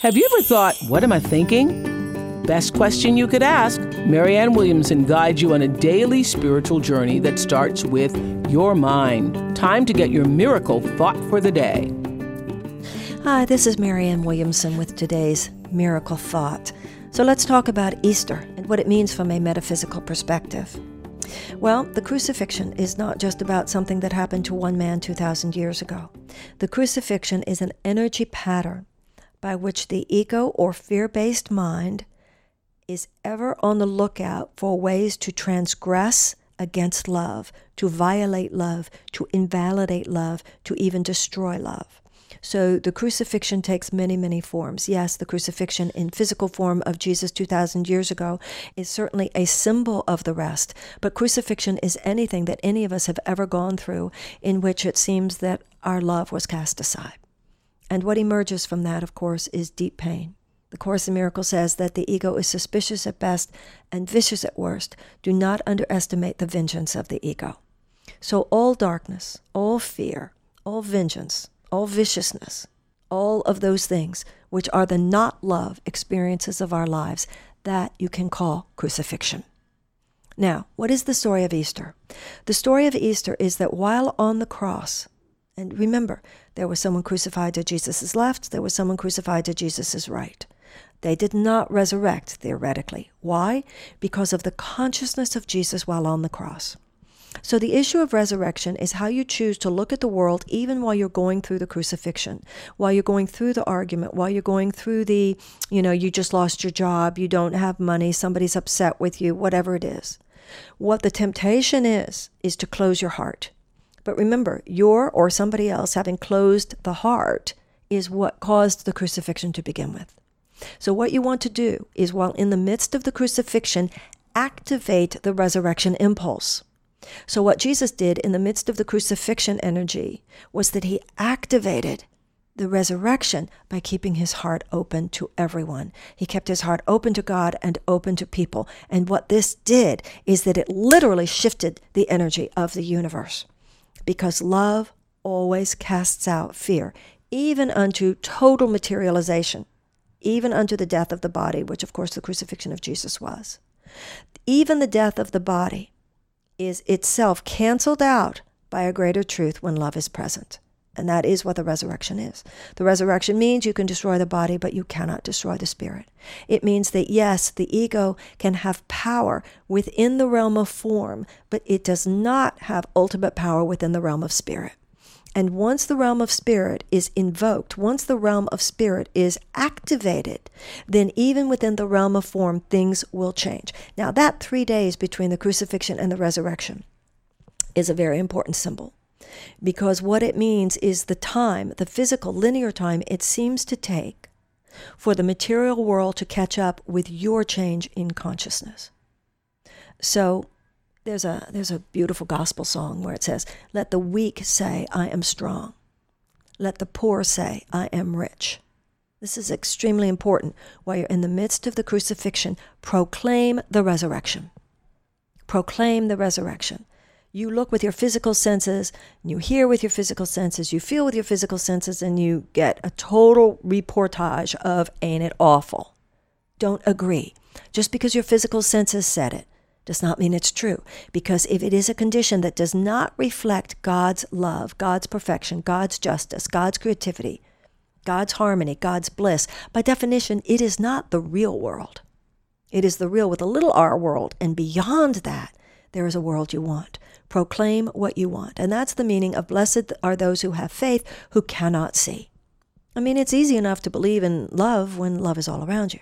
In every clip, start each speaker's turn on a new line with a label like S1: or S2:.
S1: Have you ever thought, what am I thinking? Best question you could ask. Marianne Williamson guides you on a daily spiritual journey that starts with your mind. Time to get your miracle thought for the day.
S2: Hi, this is Marianne Williamson with today's Miracle Thought. So let's talk about Easter and what it means from a metaphysical perspective. Well, the crucifixion is not just about something that happened to one man 2,000 years ago. The crucifixion is an energy pattern by which the ego or fear based mind is ever on the lookout for ways to transgress against love, to violate love, to invalidate love, to even destroy love. So the crucifixion takes many, many forms. Yes, the crucifixion in physical form of Jesus 2,000 years ago is certainly a symbol of the rest, but crucifixion is anything that any of us have ever gone through in which it seems that our love was cast aside. And what emerges from that, of course, is deep pain. The Course in Miracles says that the ego is suspicious at best and vicious at worst. Do not underestimate the vengeance of the ego. So, all darkness, all fear, all vengeance, all viciousness, all of those things which are the not love experiences of our lives, that you can call crucifixion. Now, what is the story of Easter? The story of Easter is that while on the cross, and remember, there was someone crucified to Jesus' left, there was someone crucified to Jesus' right. They did not resurrect, theoretically. Why? Because of the consciousness of Jesus while on the cross. So, the issue of resurrection is how you choose to look at the world even while you're going through the crucifixion, while you're going through the argument, while you're going through the, you know, you just lost your job, you don't have money, somebody's upset with you, whatever it is. What the temptation is, is to close your heart. But remember, your or somebody else having closed the heart is what caused the crucifixion to begin with. So, what you want to do is, while in the midst of the crucifixion, activate the resurrection impulse. So, what Jesus did in the midst of the crucifixion energy was that he activated the resurrection by keeping his heart open to everyone. He kept his heart open to God and open to people. And what this did is that it literally shifted the energy of the universe. Because love always casts out fear, even unto total materialization, even unto the death of the body, which of course the crucifixion of Jesus was. Even the death of the body is itself canceled out by a greater truth when love is present. And that is what the resurrection is. The resurrection means you can destroy the body, but you cannot destroy the spirit. It means that, yes, the ego can have power within the realm of form, but it does not have ultimate power within the realm of spirit. And once the realm of spirit is invoked, once the realm of spirit is activated, then even within the realm of form, things will change. Now, that three days between the crucifixion and the resurrection is a very important symbol because what it means is the time, the physical linear time it seems to take for the material world to catch up with your change in consciousness. So, there's a there's a beautiful gospel song where it says, "Let the weak say I am strong. Let the poor say I am rich." This is extremely important while you're in the midst of the crucifixion. Proclaim the resurrection. Proclaim the resurrection. You look with your physical senses, you hear with your physical senses, you feel with your physical senses, and you get a total reportage of ain't it awful. Don't agree. Just because your physical senses said it does not mean it's true. Because if it is a condition that does not reflect God's love, God's perfection, God's justice, God's creativity, God's harmony, God's bliss, by definition, it is not the real world. It is the real with a little r world. And beyond that, there is a world you want. Proclaim what you want. And that's the meaning of blessed are those who have faith who cannot see. I mean, it's easy enough to believe in love when love is all around you.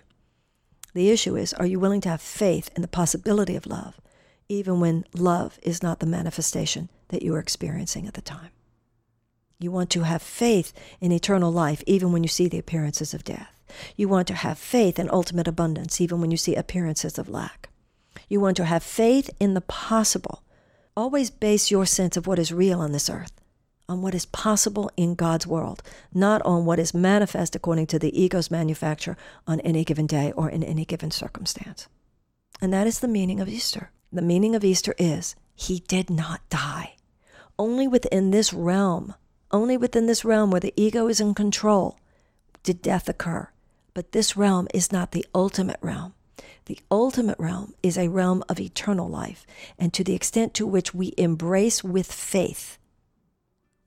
S2: The issue is are you willing to have faith in the possibility of love, even when love is not the manifestation that you are experiencing at the time? You want to have faith in eternal life, even when you see the appearances of death. You want to have faith in ultimate abundance, even when you see appearances of lack. You want to have faith in the possible. Always base your sense of what is real on this earth on what is possible in God's world, not on what is manifest according to the ego's manufacture on any given day or in any given circumstance. And that is the meaning of Easter. The meaning of Easter is he did not die. Only within this realm, only within this realm where the ego is in control, did death occur. But this realm is not the ultimate realm. The ultimate realm is a realm of eternal life. And to the extent to which we embrace with faith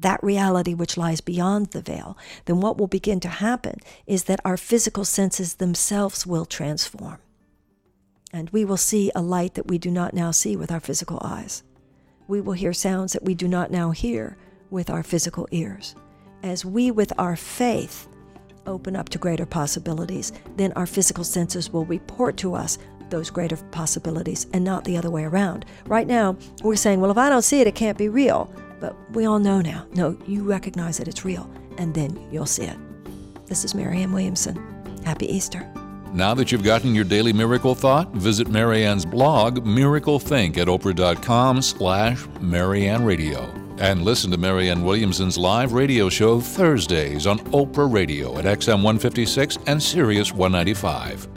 S2: that reality which lies beyond the veil, then what will begin to happen is that our physical senses themselves will transform. And we will see a light that we do not now see with our physical eyes. We will hear sounds that we do not now hear with our physical ears. As we, with our faith, open up to greater possibilities, then our physical senses will report to us those greater possibilities and not the other way around. Right now, we're saying, well, if I don't see it, it can't be real. But we all know now. No, you recognize that it's real, and then you'll see it. This is Marianne Williamson. Happy Easter.
S3: Now that you've gotten your daily miracle thought, visit Marianne's blog, MiracleThink, at oprah.com slash Marianne Radio. And listen to Marianne Williamson's live radio show Thursdays on Oprah Radio at XM 156 and Sirius 195.